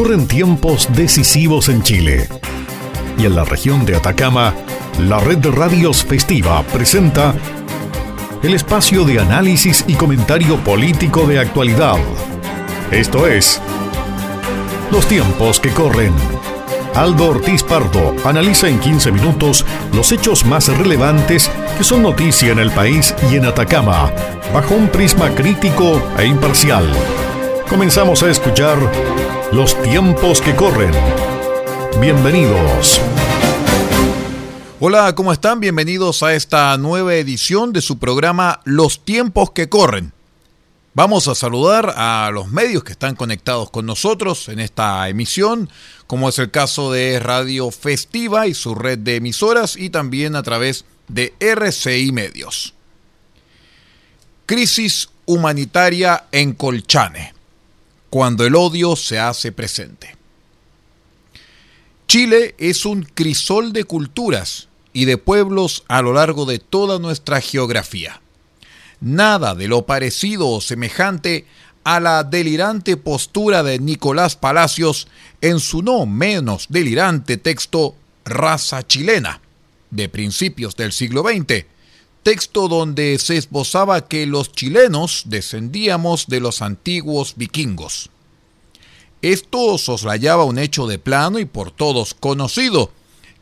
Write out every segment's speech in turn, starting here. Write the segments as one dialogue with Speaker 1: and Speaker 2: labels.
Speaker 1: Corren tiempos decisivos en Chile. Y en la región de Atacama, la red de radios festiva presenta el espacio de análisis y comentario político de actualidad. Esto es Los tiempos que corren. Aldo Ortiz Pardo analiza en 15 minutos los hechos más relevantes que son noticia en el país y en Atacama, bajo un prisma crítico e imparcial. Comenzamos a escuchar Los tiempos que corren. Bienvenidos.
Speaker 2: Hola, ¿cómo están? Bienvenidos a esta nueva edición de su programa Los tiempos que corren. Vamos a saludar a los medios que están conectados con nosotros en esta emisión, como es el caso de Radio Festiva y su red de emisoras y también a través de RCI Medios. Crisis humanitaria en Colchane, cuando el odio se hace presente. Chile es un crisol de culturas y de pueblos a lo largo de toda nuestra geografía nada de lo parecido o semejante a la delirante postura de Nicolás Palacios en su no menos delirante texto Raza chilena, de principios del siglo XX, texto donde se esbozaba que los chilenos descendíamos de los antiguos vikingos. Esto soslayaba un hecho de plano y por todos conocido,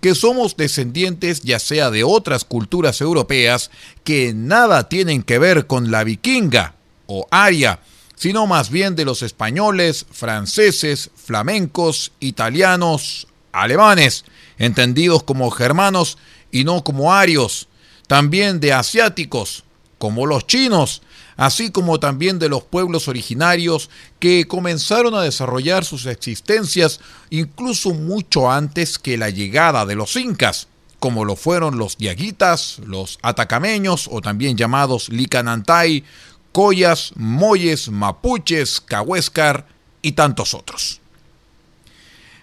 Speaker 2: que somos descendientes ya sea de otras culturas europeas que nada tienen que ver con la vikinga o aria, sino más bien de los españoles, franceses, flamencos, italianos, alemanes, entendidos como germanos y no como arios, también de asiáticos, como los chinos, así como también de los pueblos originarios que comenzaron a desarrollar sus existencias incluso mucho antes que la llegada de los incas, como lo fueron los diaguitas, los atacameños o también llamados licanantay, coyas, moyes, mapuches, cahuéscar y tantos otros.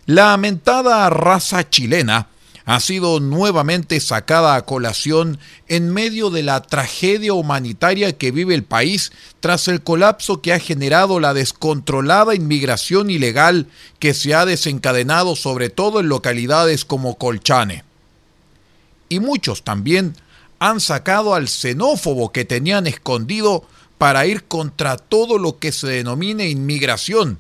Speaker 2: La lamentada raza chilena ha sido nuevamente sacada a colación en medio de la tragedia humanitaria que vive el país tras el colapso que ha generado la descontrolada inmigración ilegal que se ha desencadenado sobre todo en localidades como Colchane. Y muchos también han sacado al xenófobo que tenían escondido para ir contra todo lo que se denomine inmigración,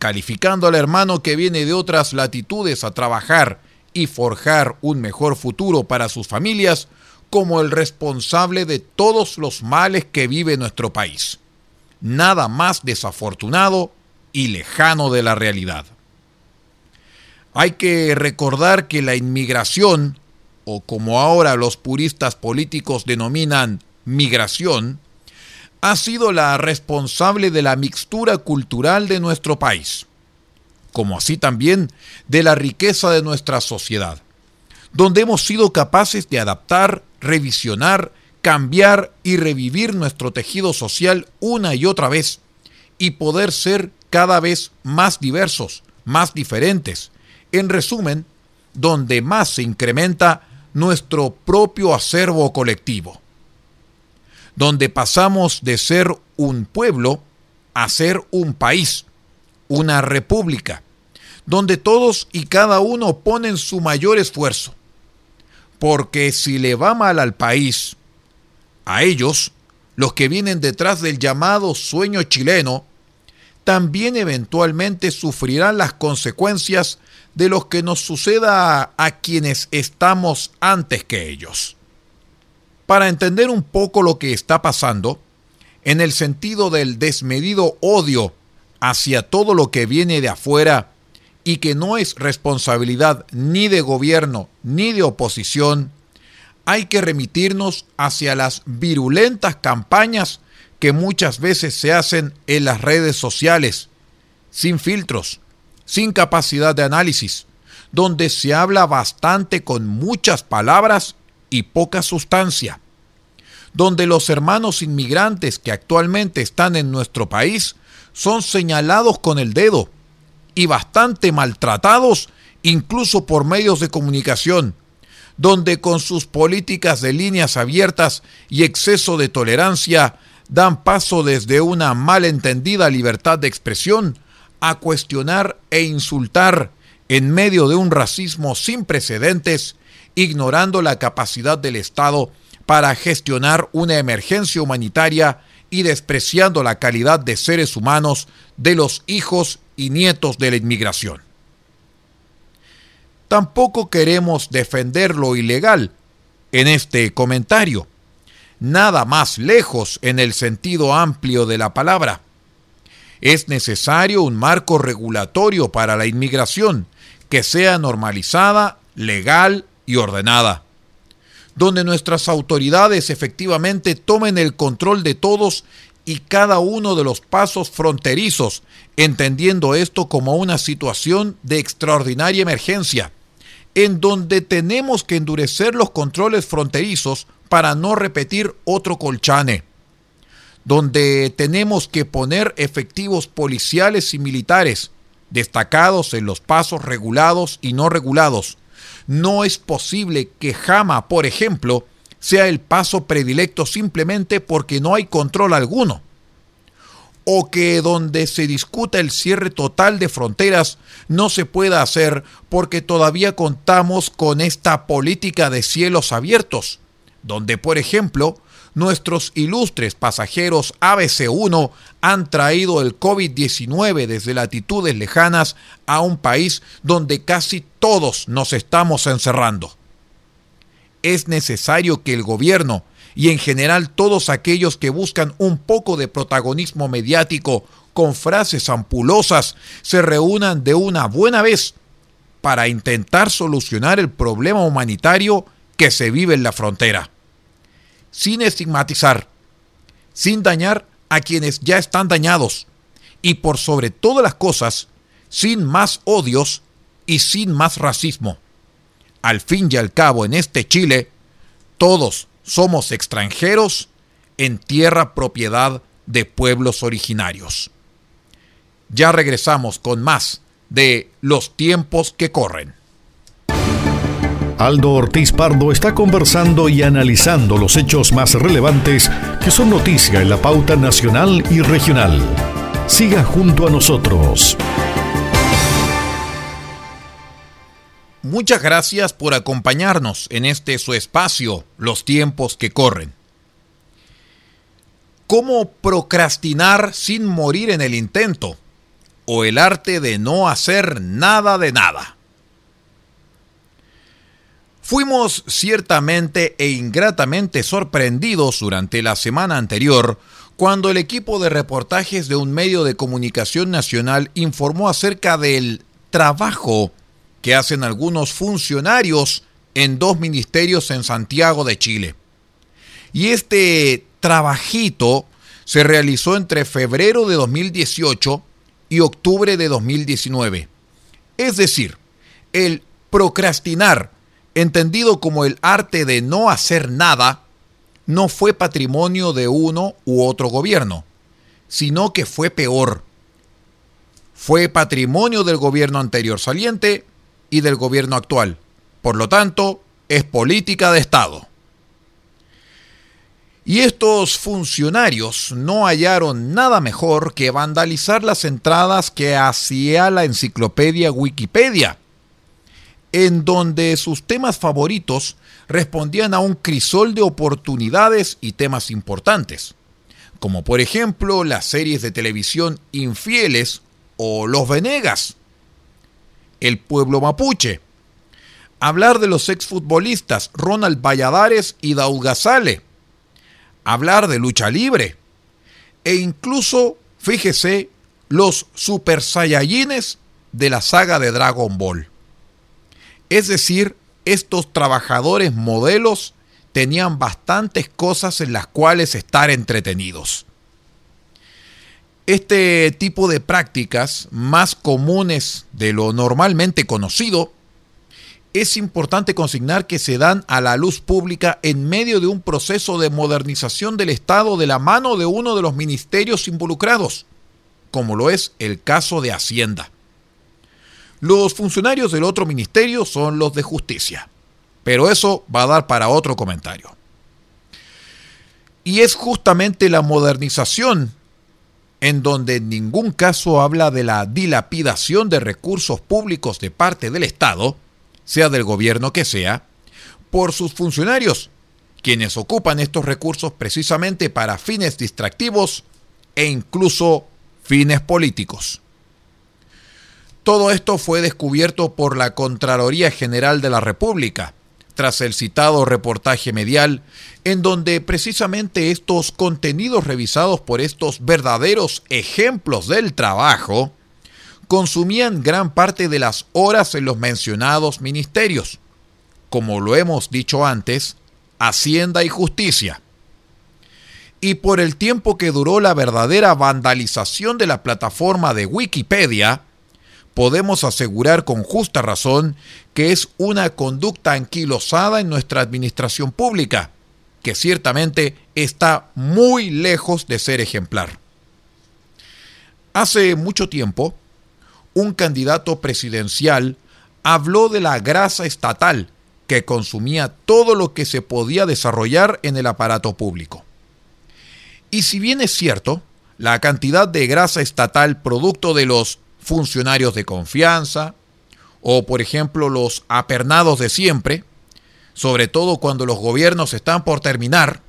Speaker 2: calificando al hermano que viene de otras latitudes a trabajar y forjar un mejor futuro para sus familias como el responsable de todos los males que vive nuestro país. Nada más desafortunado y lejano de la realidad. Hay que recordar que la inmigración, o como ahora los puristas políticos denominan migración, ha sido la responsable de la mixtura cultural de nuestro país como así también de la riqueza de nuestra sociedad, donde hemos sido capaces de adaptar, revisionar, cambiar y revivir nuestro tejido social una y otra vez y poder ser cada vez más diversos, más diferentes. En resumen, donde más se incrementa nuestro propio acervo colectivo, donde pasamos de ser un pueblo a ser un país, una república, donde todos y cada uno ponen su mayor esfuerzo. Porque si le va mal al país, a ellos, los que vienen detrás del llamado sueño chileno, también eventualmente sufrirán las consecuencias de lo que nos suceda a, quienes estamos antes que ellos. Para entender un poco lo que está pasando, en el sentido del desmedido odio hacia todo lo que viene de afuera y que no es responsabilidad ni de gobierno ni de oposición, hay que remitirnos hacia las virulentas campañas que muchas veces se hacen en las redes sociales, sin filtros, sin capacidad de análisis, donde se habla bastante con muchas palabras y poca sustancia, donde los hermanos inmigrantes que actualmente están en nuestro país son señalados con el dedo y bastante maltratados incluso por medios de comunicación, donde con sus políticas de líneas abiertas y exceso de tolerancia dan paso desde una malentendida libertad de expresión a cuestionar e insultar en medio de un racismo sin precedentes, ignorando la capacidad del Estado para gestionar una emergencia humanitaria y despreciando la calidad de seres humanos de los hijos y nietos de la inmigración. Tampoco queremos defender lo ilegal en este comentario, nada más lejos en el sentido amplio de la palabra. Es necesario un marco regulatorio para la inmigración que sea normalizada, legal y ordenada donde nuestras autoridades efectivamente tomen el control de todos y cada uno de los pasos fronterizos, entendiendo esto como una situación de extraordinaria emergencia, en donde tenemos que endurecer los controles fronterizos para no repetir otro colchane, donde tenemos que poner efectivos policiales y militares destacados en los pasos regulados y no regulados, no es posible que Jama, por ejemplo, sea el paso predilecto simplemente porque no hay control alguno. O que donde se discuta el cierre total de fronteras no se pueda hacer porque todavía contamos con esta política de cielos abiertos, donde, por ejemplo, nuestros ilustres pasajeros ABC1 han traído el COVID-19 desde latitudes lejanas a un país donde casi todos nos estamos encerrando. Es necesario que el gobierno y en general todos aquellos que buscan un poco de protagonismo mediático con frases ampulosas se reúnan de una buena vez para intentar solucionar el problema humanitario que se vive en la frontera sin estigmatizar, sin dañar a quienes ya están dañados y por sobre todas las cosas, sin más odios y sin más racismo. Al fin y al cabo, en este Chile, todos somos extranjeros en tierra propiedad de pueblos originarios. Ya regresamos con más de los tiempos que corren.
Speaker 1: Aldo Ortiz Pardo está conversando y analizando los hechos más relevantes que son noticia en la pauta nacional y regional. Siga junto a nosotros.
Speaker 2: Muchas gracias por acompañarnos en este su espacio, Los tiempos que corren. ¿Cómo procrastinar sin morir en el intento? O el arte de no hacer nada de nada. Fuimos ciertamente e ingratamente sorprendidos durante la semana anterior cuando el equipo de reportajes de un medio de comunicación nacional informó acerca del trabajo que hacen algunos funcionarios en dos ministerios en Santiago de Chile. Y este trabajito se realizó entre febrero de 2018 y octubre de 2019. Es decir, el procrastinar entendido como el arte de no hacer nada, no fue patrimonio de uno u otro gobierno, sino que fue peor. Fue patrimonio del gobierno anterior saliente y del gobierno actual. Por lo tanto, es política de Estado. Y estos funcionarios no hallaron nada mejor que vandalizar las entradas que hacía la enciclopedia Wikipedia en donde sus temas favoritos respondían a un crisol de oportunidades y temas importantes, como por ejemplo las series de televisión Infieles o Los Venegas, El pueblo mapuche, hablar de los exfutbolistas Ronald Valladares y Daud Gazale, hablar de lucha libre, e incluso, fíjese, los Super Saiyajines de la saga de Dragon Ball. Es decir, estos trabajadores modelos tenían bastantes cosas en las cuales estar entretenidos. Este tipo de prácticas, más comunes de lo normalmente conocido, es importante consignar que se dan a la luz pública en medio de un proceso de modernización del Estado de la mano de uno de los ministerios involucrados, como lo es el caso de Hacienda. Los funcionarios del otro ministerio son los de justicia. Pero eso va a dar para otro comentario. Y es justamente la modernización en donde en ningún caso habla de la dilapidación de recursos públicos de parte del Estado, sea del gobierno que sea, por sus funcionarios, quienes ocupan estos recursos precisamente para fines distractivos e incluso fines políticos. Todo esto fue descubierto por la Contraloría General de la República, tras el citado reportaje medial, en donde precisamente estos contenidos revisados por estos verdaderos ejemplos del trabajo consumían gran parte de las horas en los mencionados ministerios, como lo hemos dicho antes, Hacienda y Justicia. Y por el tiempo que duró la verdadera vandalización de la plataforma de Wikipedia, podemos asegurar con justa razón que es una conducta anquilosada en nuestra administración pública, que ciertamente está muy lejos de ser ejemplar. Hace mucho tiempo, un candidato presidencial habló de la grasa estatal que consumía todo lo que se podía desarrollar en el aparato público. Y si bien es cierto, la cantidad de grasa estatal producto de los funcionarios de confianza, o por ejemplo los apernados de siempre, sobre todo cuando los gobiernos están por terminar,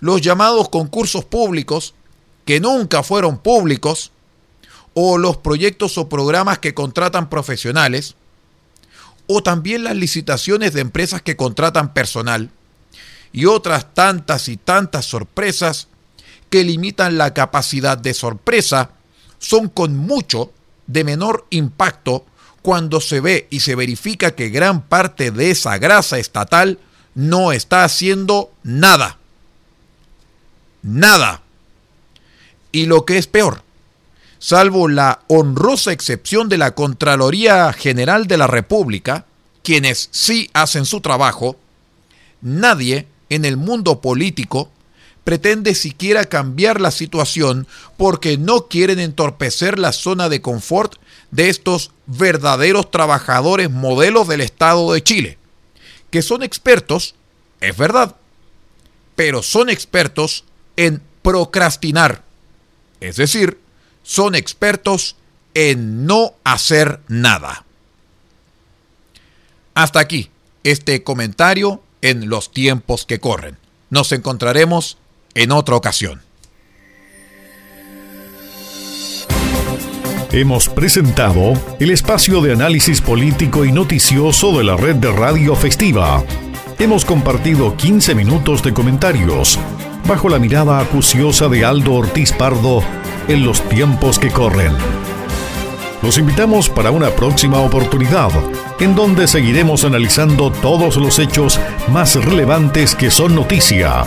Speaker 2: los llamados concursos públicos, que nunca fueron públicos, o los proyectos o programas que contratan profesionales, o también las licitaciones de empresas que contratan personal, y otras tantas y tantas sorpresas que limitan la capacidad de sorpresa son con mucho de menor impacto cuando se ve y se verifica que gran parte de esa grasa estatal no está haciendo nada. Nada. Y lo que es peor, salvo la honrosa excepción de la Contraloría General de la República, quienes sí hacen su trabajo, nadie en el mundo político pretende siquiera cambiar la situación porque no quieren entorpecer la zona de confort de estos verdaderos trabajadores modelos del Estado de Chile, que son expertos, es verdad, pero son expertos en procrastinar, es decir, son expertos en no hacer nada. Hasta aquí este comentario en los tiempos que corren. Nos encontraremos en otra ocasión.
Speaker 1: Hemos presentado el espacio de análisis político y noticioso de la red de Radio Festiva. Hemos compartido 15 minutos de comentarios bajo la mirada acuciosa de Aldo Ortiz Pardo en los tiempos que corren. Los invitamos para una próxima oportunidad, en donde seguiremos analizando todos los hechos más relevantes que son noticia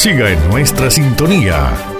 Speaker 1: Siga en nuestra sintonía.